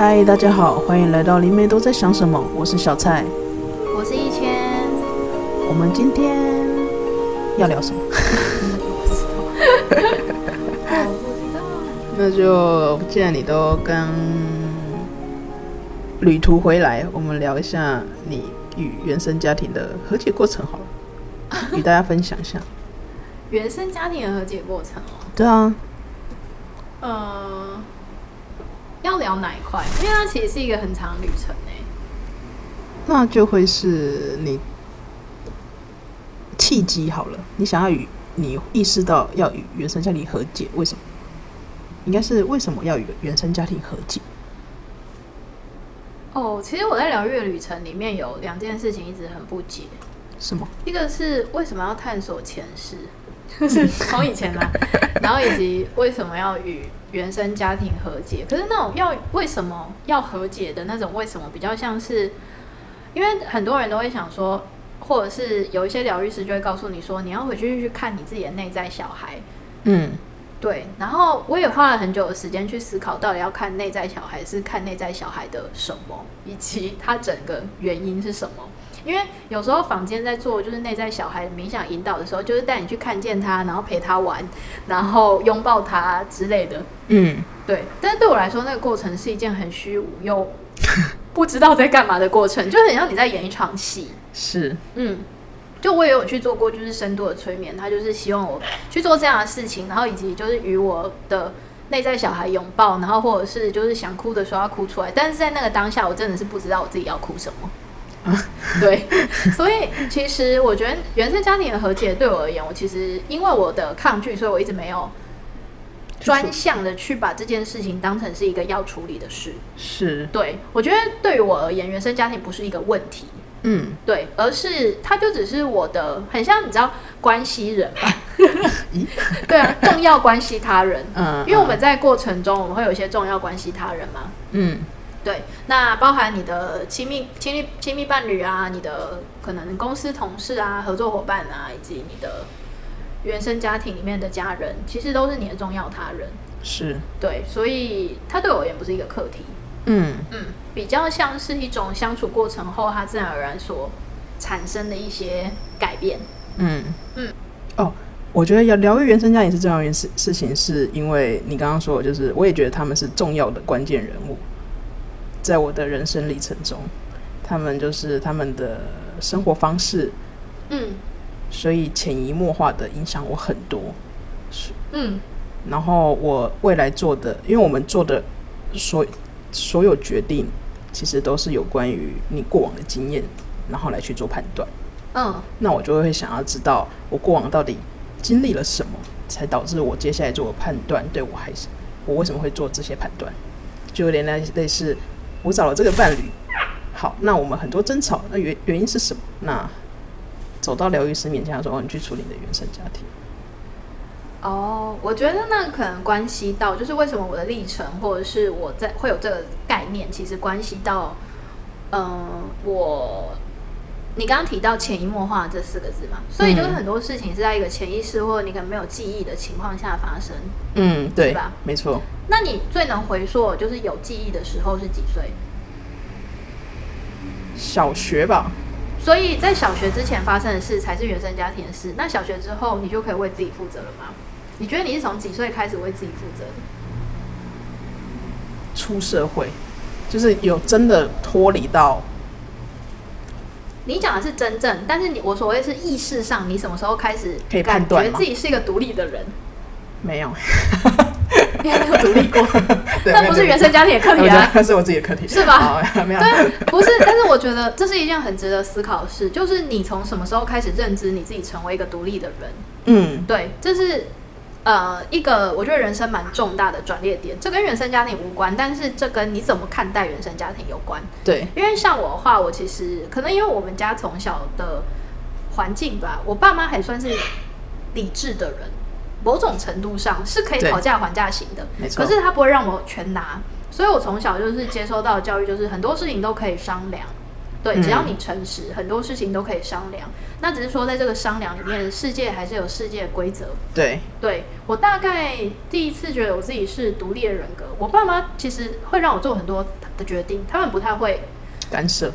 嗨，大家好，欢迎来到灵媒都在想什么，我是小蔡，我是一千，我们今天要聊什么？那就既然你都刚旅途回来，我们聊一下你与原生家庭的和解过程好了，与大家分享一下原生家庭的和解过程哦。对啊，呃。要聊哪一块？因为它其实是一个很长的旅程呢。那就会是你契机好了，你想要与你意识到要与原生家庭和解，为什么？应该是为什么要与原生家庭和解？哦，其实我在疗愈旅程里面有两件事情一直很不解。什么？一个是为什么要探索前世？就是从以前来，然后以及为什么要与原生家庭和解？可是那种要为什么要和解的那种为什么，比较像是，因为很多人都会想说，或者是有一些疗愈师就会告诉你说，你要回去去看你自己的内在小孩。嗯，对。然后我也花了很久的时间去思考，到底要看内在小孩是看内在小孩的什么，以及他整个原因是什么。因为有时候坊间在做就是内在小孩的冥想引导的时候，就是带你去看见他，然后陪他玩，然后拥抱他之类的。嗯，对。但是对我来说，那个过程是一件很虚无又 不知道在干嘛的过程，就很像你在演一场戏。是，嗯。就我也有去做过，就是深度的催眠，他就是希望我去做这样的事情，然后以及就是与我的内在小孩拥抱，然后或者是就是想哭的时候要哭出来。但是在那个当下，我真的是不知道我自己要哭什么。对，所以其实我觉得原生家庭的和解对我而言，我其实因为我的抗拒，所以我一直没有专项的去把这件事情当成是一个要处理的事。是，对，我觉得对于我而言，原生家庭不是一个问题。嗯，对，而是它就只是我的，很像你知道关系人吧？对啊，重要关系他人。嗯，因为我们在过程中，我们会有一些重要关系他人嘛。嗯。对，那包含你的亲密、亲密、亲密伴侣啊，你的可能公司同事啊、合作伙伴啊，以及你的原生家庭里面的家人，其实都是你的重要他人。是，对，所以他对我而言不是一个课题。嗯嗯，比较像是一种相处过程后，他自然而然所产生的一些改变。嗯嗯，哦，我觉得要疗愈原生家庭是重要一件事事情，是因为你刚刚说的，就是我也觉得他们是重要的关键人物。在我的人生历程中，他们就是他们的生活方式，嗯，所以潜移默化的影响我很多，嗯，然后我未来做的，因为我们做的所所有决定，其实都是有关于你过往的经验，然后来去做判断，嗯，那我就会想要知道我过往到底经历了什么，才导致我接下来做的判断对我还是我为什么会做这些判断，就有点类类似。我找了这个伴侣，好，那我们很多争吵，那原原因是什么？那走到疗愈师面前他说：“哦，你去处理你的原生家庭。哦，我觉得那可能关系到，就是为什么我的历程，或者是我在会有这个概念，其实关系到，嗯、呃，我你刚刚提到潜移默化这四个字嘛，所以就是很多事情是在一个潜意识或者你可能没有记忆的情况下发生。嗯，对，是吧？没错。那你最能回溯，就是有记忆的时候是几岁？小学吧。所以在小学之前发生的事才是原生家庭的事。那小学之后，你就可以为自己负责了吗？你觉得你是从几岁开始为自己负责的？出社会，就是有真的脱离到。你讲的是真正，但是你我所谓是意识上，你什么时候开始可以判断觉自己是一个独立的人？没有。你还没有独立过 那不是原生家庭的课题啊，那是我自己的课题，是吧？没有，对，不是。但是我觉得这是一件很值得思考的事，就是你从什么时候开始认知你自己成为一个独立的人？嗯，对，这是呃一个我觉得人生蛮重大的转捩点。这跟原生家庭无关，但是这跟你怎么看待原生家庭有关。对，因为像我的话，我其实可能因为我们家从小的环境吧，我爸妈还算是理智的人。某种程度上是可以讨价还价型的，没错。可是他不会让我全拿，所以我从小就是接收到的教育，就是很多事情都可以商量。对，只要你诚实，很多事情都可以商量。那只是说，在这个商量里面，世界还是有世界的规则。对，对我。我大概第一次觉得我自己是独立的人格。我爸妈其实会让我做很多的决定，他们不太会干涉，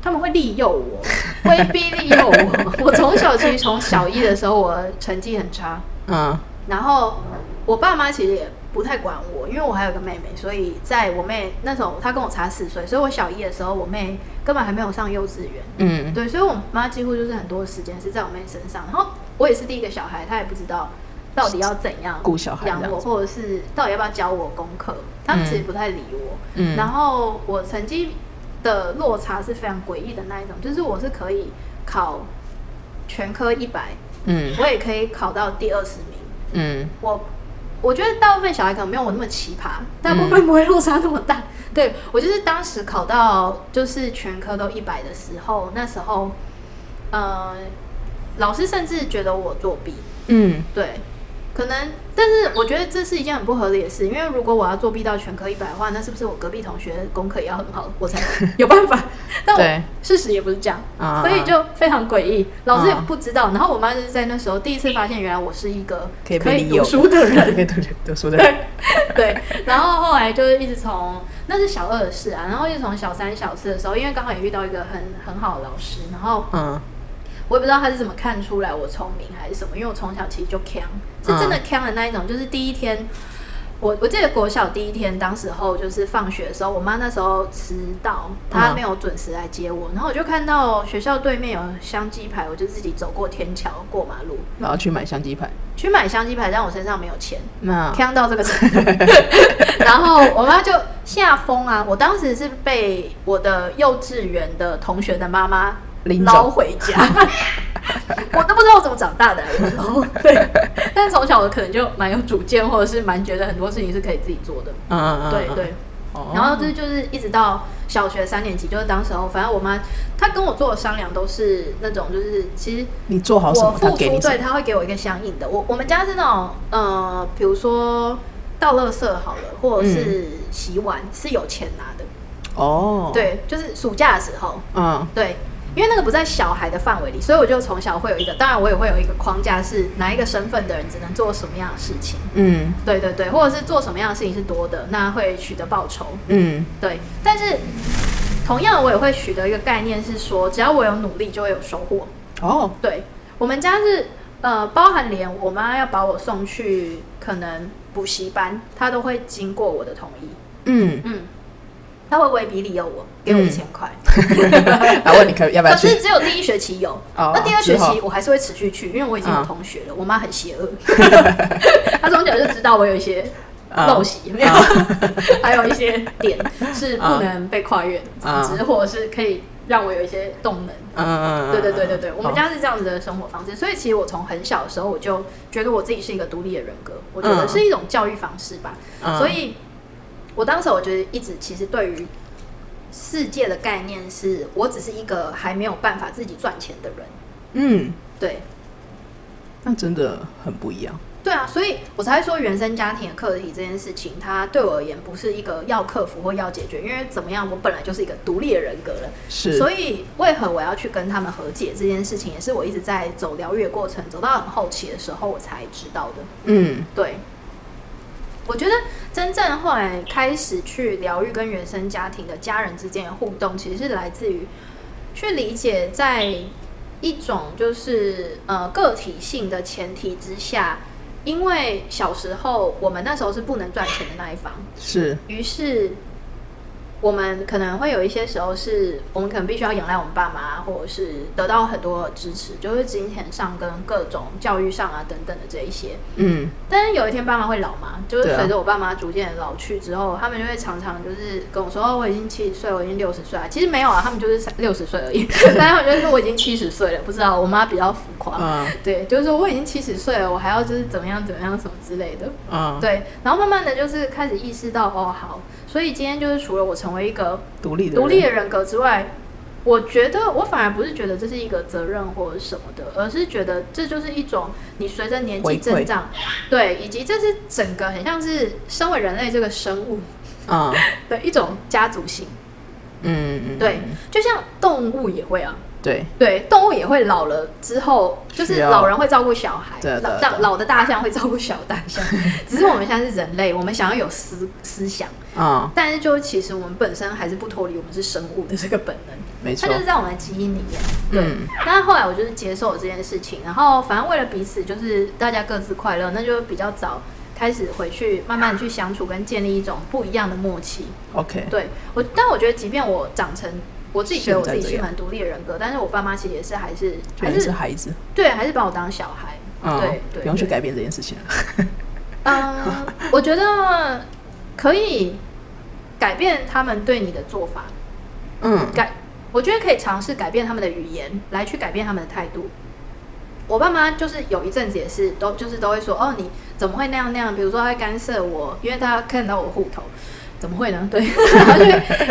他们会利诱我，威逼利诱我。我从小其实从小一的时候，我成绩很差，嗯，然后我爸妈其实也不太管我，因为我还有个妹妹，所以在我妹那时候，她跟我差四岁，所以我小一的时候，我妹根本还没有上幼稚园，嗯，对，所以我妈几乎就是很多时间是在我妹身上，然后我也是第一个小孩，她也不知道。到底要怎样顾小孩养我，或者是到底要不要教我功课？他们其实不太理我。嗯，然后我成绩的落差是非常诡异的那一种，就是我是可以考全科一百，嗯，我也可以考到第二十名，嗯，我我觉得大部分小孩可能没有我那么奇葩，大部分不会落差那么大。嗯、对，我就是当时考到就是全科都一百的时候，那时候，呃，老师甚至觉得我作弊，嗯，对。可能，但是我觉得这是一件很不合理的事，因为如果我要作弊到全科一百的话，那是不是我隔壁同学功课也要很好，我才 有办法？但我事实也不是这样，所以就非常诡异。老师也不知道，然后我妈就是在那时候第一次发现，原来我是一个可以读书的人，可以读书的人。对，然后后来就是一直从那是小二的事啊，然后一直从小三、小四的时候，因为刚好也遇到一个很很好的老师，然后嗯。我也不知道他是怎么看出来我聪明还是什么，因为我从小其实就强，是真的强的那一种。就是第一天，我我记得国小第一天，当时候就是放学的时候，我妈那时候迟到，她没有准时来接我，然后我就看到学校对面有香鸡排，我就自己走过天桥过马路，然后去买香鸡排，去买香鸡排，但我身上没有钱，那强到这个程度，然后我妈就吓疯啊！我当时是被我的幼稚园的同学的妈妈。捞回家，我都不知道我怎么长大的。有时候，对，但是从小我可能就蛮有主见，或者是蛮觉得很多事情是可以自己做的。嗯嗯，对对。然后这就是一直到小学三年级，就是当时候，反正我妈她跟我做的商量都是那种，就是其实你做好什么，她给你，对，她会给我一个相应的。我我们家是那种，呃，比如说倒垃圾好了，或者是洗碗是有钱拿的。哦，对，就是暑假的时候，嗯，对。因为那个不在小孩的范围里，所以我就从小会有一个，当然我也会有一个框架，是哪一个身份的人只能做什么样的事情。嗯，对对对，或者是做什么样的事情是多的，那会取得报酬。嗯，对。但是同样，我也会取得一个概念，是说只要我有努力，就会有收获。哦，对，我们家是呃，包含连我妈要把我送去可能补习班，她都会经过我的同意。嗯嗯。他会威逼利诱我，给我一千块，然后问你可要不要去？可是只有第一学期有，那第二学期我还是会持续去，因为我已经有同学了。我妈很邪恶，她从小就知道我有一些 陋习，没有，还有一些点是不能被跨越的，只是或者是可以让我有一些动能。嗯对对对对对，我们家是这样子的生活方式，所以其实我从很小的时候我就觉得我自己是一个独立的人格，我觉得是一种教育方式吧，所以。我当时我觉得一直其实对于世界的概念是，我只是一个还没有办法自己赚钱的人。嗯，对。那真的很不一样。对啊，所以我才会说原生家庭的课题这件事情，它对我而言不是一个要克服或要解决，因为怎么样，我本来就是一个独立的人格了。是。所以为何我要去跟他们和解这件事情，也是我一直在走疗愈的过程，走到很后期的时候我才知道的。嗯，对。我觉得真正后来开始去疗愈跟原生家庭的家人之间的互动，其实是来自于去理解，在一种就是呃个体性的前提之下，因为小时候我们那时候是不能赚钱的那一方，是，于是。我们可能会有一些时候是，我们可能必须要仰赖我们爸妈，或者是得到很多支持，就是金钱上跟各种教育上啊等等的这一些。嗯。但是有一天爸妈会老嘛，就是随着我爸妈逐渐老去之后，他们就会常常就是跟我说：“哦，我已经七十岁，我已经六十岁了。”其实没有啊，他们就是六十岁而已。但是我觉得说我已经七十岁了，不知道我妈比较浮夸。嗯。对，就是说我已经七十岁了，我还要就是怎么样怎么样什么之类的。嗯。对，然后慢慢的就是开始意识到，哦，好。所以今天就是除了我成为一个独立独立的人格之外，我觉得我反而不是觉得这是一个责任或者什么的，而是觉得这就是一种你随着年纪增长，对，以及这是整个很像是身为人类这个生物啊 的一种家族性。嗯嗯，对，就像动物也会啊。对。对，动物也会老了之后，就是老人会照顾小孩，老老的大象会照顾小大象。只是我们现在是人类，我们想要有思思想。啊，但是就其实我们本身还是不脱离我们是生物的这个本能，没错，它就是在我们的基因里面。对，嗯、但是后来我就是接受了这件事情，然后反正为了彼此，就是大家各自快乐，那就比较早开始回去慢慢去相处，跟建立一种不一样的默契。OK，对。我，但我觉得即便我长成。我自己觉得我自己是蛮独立的人格，但是我爸妈其实也是还是还是，孩子，对，还是把我当小孩，嗯、对对，不用去改变这件事情嗯，我觉得可以改变他们对你的做法，嗯，改，我觉得可以尝试改变他们的语言来去改变他们的态度。我爸妈就是有一阵子也是都就是都会说，哦，你怎么会那样那样？比如说他会干涉我，因为他看到我户头。怎么会呢？对，他就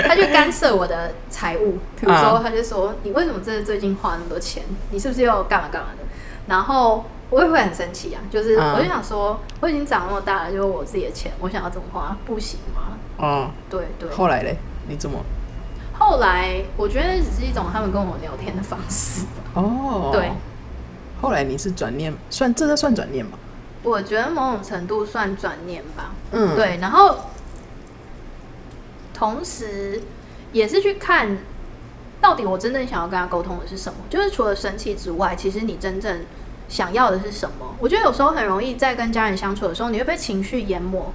他就干涉我的财务，比如说他就说：“你为什么这最近花那么多钱？你是不是又干嘛干嘛的？”然后我也会很生气啊，就是我就想说，我已经长那么大了，就是我自己的钱，我想要怎么花，不行吗？嗯，对对。后来嘞，你怎么？后来我觉得只是一种他们跟我聊天的方式。哦，对。后来你是转念，算这个算转念吗？我觉得某种程度算转念吧。嗯，对，然后。同时，也是去看到底我真正想要跟他沟通的是什么。就是除了生气之外，其实你真正想要的是什么？我觉得有时候很容易在跟家人相处的时候，你会被情绪淹没。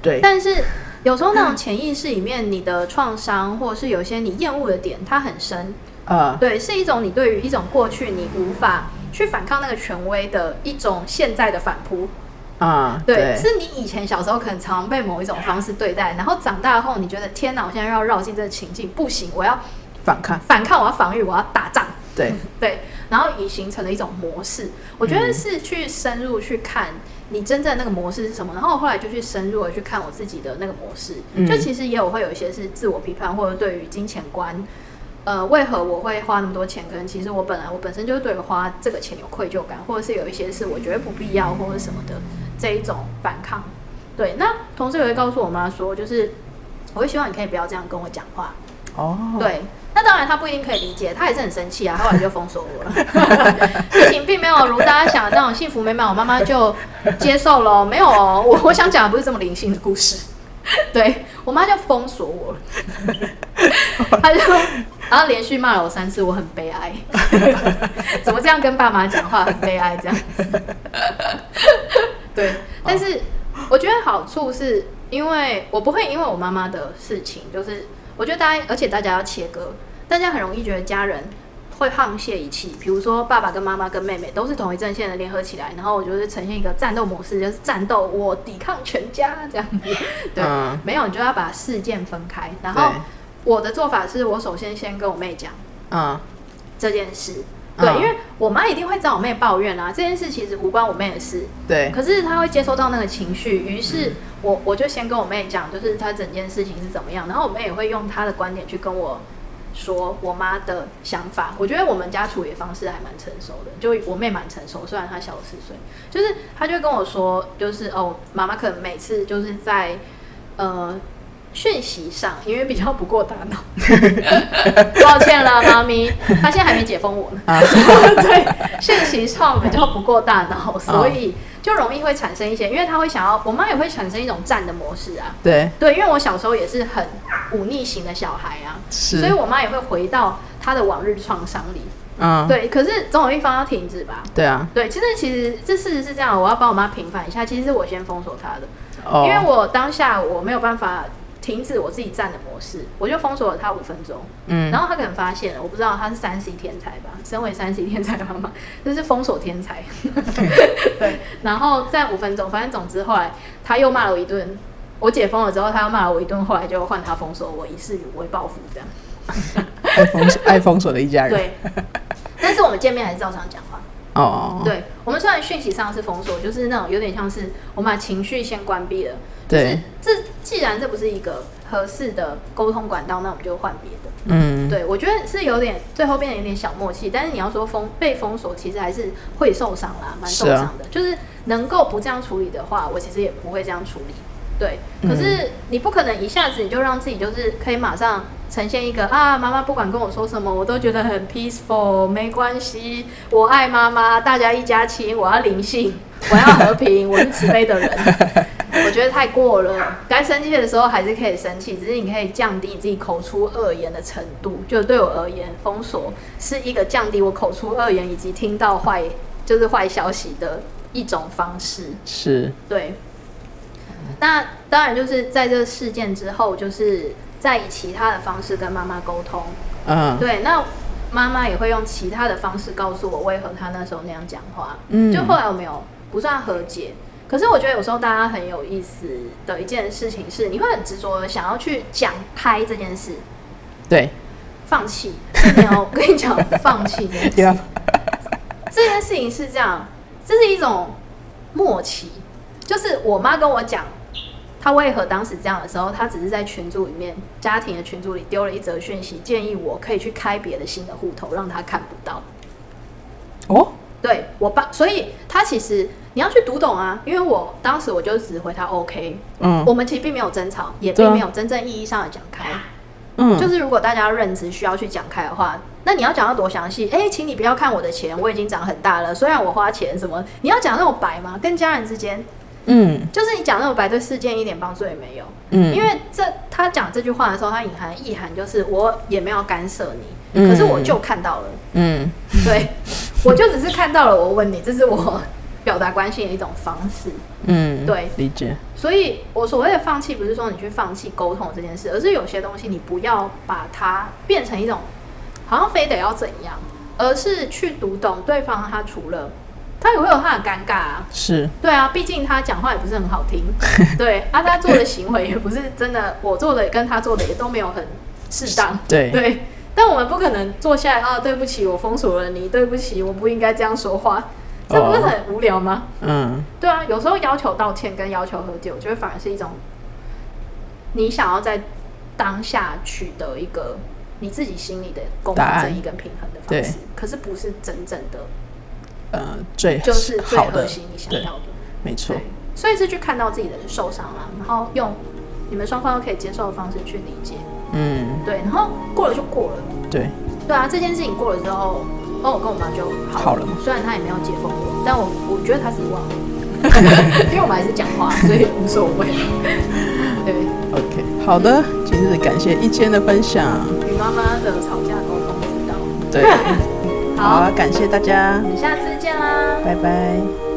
对。但是有时候那种潜意识里面，你的创伤或者是有些你厌恶的点，它很深。啊。对，是一种你对于一种过去你无法去反抗那个权威的一种现在的反扑。啊，对，对，是你以前小时候可能常常被某一种方式对待，然后长大后你觉得天哪，我现在要绕进这个情境，不行，我要反抗，反抗，我要防御，我要打仗，对 对，然后已形成了一种模式。我觉得是去深入去看你真正那个模式是什么，然后后来就去深入的去看我自己的那个模式，就其实也有会有一些是自我批判，或者对于金钱观。呃，为何我会花那么多钱？可能其实我本来我本身就是对花这个钱有愧疚感，或者是有一些是我觉得不必要或者什么的这一种反抗。对，那同事也会告诉我妈说，就是我会希望你可以不要这样跟我讲话。哦，对，那当然她不一定可以理解，她也是很生气啊，后来就封锁我了。事情并没有如大家想的那种幸福美满，我妈妈就接受了。没有哦，我我想讲的不是这么灵性的故事。对，我妈就封锁我了，她就。然后连续骂了我三次，我很悲哀。怎么这样跟爸妈讲话，很悲哀这样子。对，但是我觉得好处是因为我不会因为我妈妈的事情，就是我觉得大家，而且大家要切割，大家很容易觉得家人会沆瀣一气。比如说爸爸跟妈妈跟妹妹都是同一阵线的，联合起来，然后我就是呈现一个战斗模式，就是战斗，我抵抗全家这样子。对，嗯、没有，你就要把事件分开，然后。我的做法是我首先先跟我妹讲，嗯，这件事，对，嗯、因为我妈一定会找我妹抱怨啊，这件事其实无关我妹的事，对，可是她会接收到那个情绪，于是我我就先跟我妹讲，就是她整件事情是怎么样，然后我妹也会用她的观点去跟我说我妈的想法，我觉得我们家处理方式还蛮成熟的，就我妹蛮成熟，虽然她小我四岁，就是她就跟我说，就是哦，妈妈可能每次就是在呃。讯息上，因为比较不过大脑，抱歉了，妈咪，他现在还没解封我呢。对，讯息上比较不过大脑，所以就容易会产生一些，因为他会想要，我妈也会产生一种战的模式啊。对对，因为我小时候也是很忤逆型的小孩啊，是，所以我妈也会回到她的往日创伤里。嗯，对，可是总有一方要停止吧？对啊，对，其实其实这事实是这样，我要帮我妈平反一下，其实是我先封锁她的，哦，因为我当下我没有办法。停止我自己站的模式，我就封锁了他五分钟。嗯，然后他可能发现了，我不知道他是三 C 天才吧？身为三 C 天才的妈妈，这是封锁天才。对，然后在五分钟，反正总之后来他又骂了我一顿。我解封了之后，他又骂了我一顿，后来就换他封锁我，以示为报复这样。爱封爱封锁的一家人。对，但是我们见面还是照常讲话。哦，对，我们虽然讯息上是封锁，就是那种有点像是我们把情绪先关闭了。对，这既然这不是一个合适的沟通管道，那我们就换别的。嗯，对，我觉得是有点最后变得有点小默契，但是你要说封被封锁，其实还是会受伤啦，蛮受伤的。是啊、就是能够不这样处理的话，我其实也不会这样处理。对，可是你不可能一下子你就让自己就是可以马上呈现一个啊，妈妈不管跟我说什么，我都觉得很 peaceful，没关系，我爱妈妈，大家一家亲，我要灵性，我要和平，我是慈悲的人。我觉得太过了，该生气的时候还是可以生气，只是你可以降低你自己口出恶言的程度。就对我而言，封锁是一个降低我口出恶言以及听到坏就是坏消息的一种方式。是，对。那当然就是在这个事件之后，就是再以其他的方式跟妈妈沟通。嗯，对。那妈妈也会用其他的方式告诉我为何她那时候那样讲话。嗯，就后来我没有不算和解。可是我觉得有时候大家很有意思的一件事情是，你会很执着的想要去讲开这件事，对，放弃。没有，我跟你讲，放弃这件事。这件事情是这样，这是一种默契。就是我妈跟我讲，她为何当时这样的时候，她只是在群组里面，家庭的群组里丢了一则讯息，建议我可以去开别的新的户头，让她看不到。哦，对我爸，所以她其实。你要去读懂啊，因为我当时我就只回他 OK，嗯，我们其实并没有争吵，也并没有真正意义上的讲开，嗯，就是如果大家认知需要去讲开的话，那你要讲到多详细？哎、欸，请你不要看我的钱，我已经长很大了，虽然我花钱什么，你要讲那么白吗？跟家人之间，嗯，就是你讲那么白，对事件一点帮助也没有，嗯，因为这他讲这句话的时候，他隐含意涵就是我也没有干涉你，嗯，可是我就看到了，嗯，对，我就只是看到了，我问你，这是我。表达关心的一种方式，嗯，对，理解。所以，我所谓的放弃，不是说你去放弃沟通这件事，而是有些东西你不要把它变成一种好像非得要怎样，而是去读懂对方。他除了他也会有他的尴尬啊，是对啊，毕竟他讲话也不是很好听，对啊，他做的行为也不是真的，我做的跟他做的也都没有很适当，对对。但我们不可能坐下来啊，对不起，我封锁了你，对不起，我不应该这样说话。这不是很无聊吗？嗯，对啊，有时候要求道歉跟要求和解，我觉得反而是一种你想要在当下取得一个你自己心里的公平正义跟平衡的方式，可是不是真正的呃最就是最核心你想要的，没错。所以是去看到自己的受伤了，然后用你们双方都可以接受的方式去理解，嗯，对，然后过了就过了，对，对啊，这件事情过了之后。哦，我跟我妈就好了。好了，虽然她也没有解封我，但我我觉得她是忘了，因为我们还是讲话，所以无所谓。对，OK，好的，今日感谢一千的分享。与妈妈的吵架沟通之道。对，好，感谢大家，我们下次见啦，拜拜。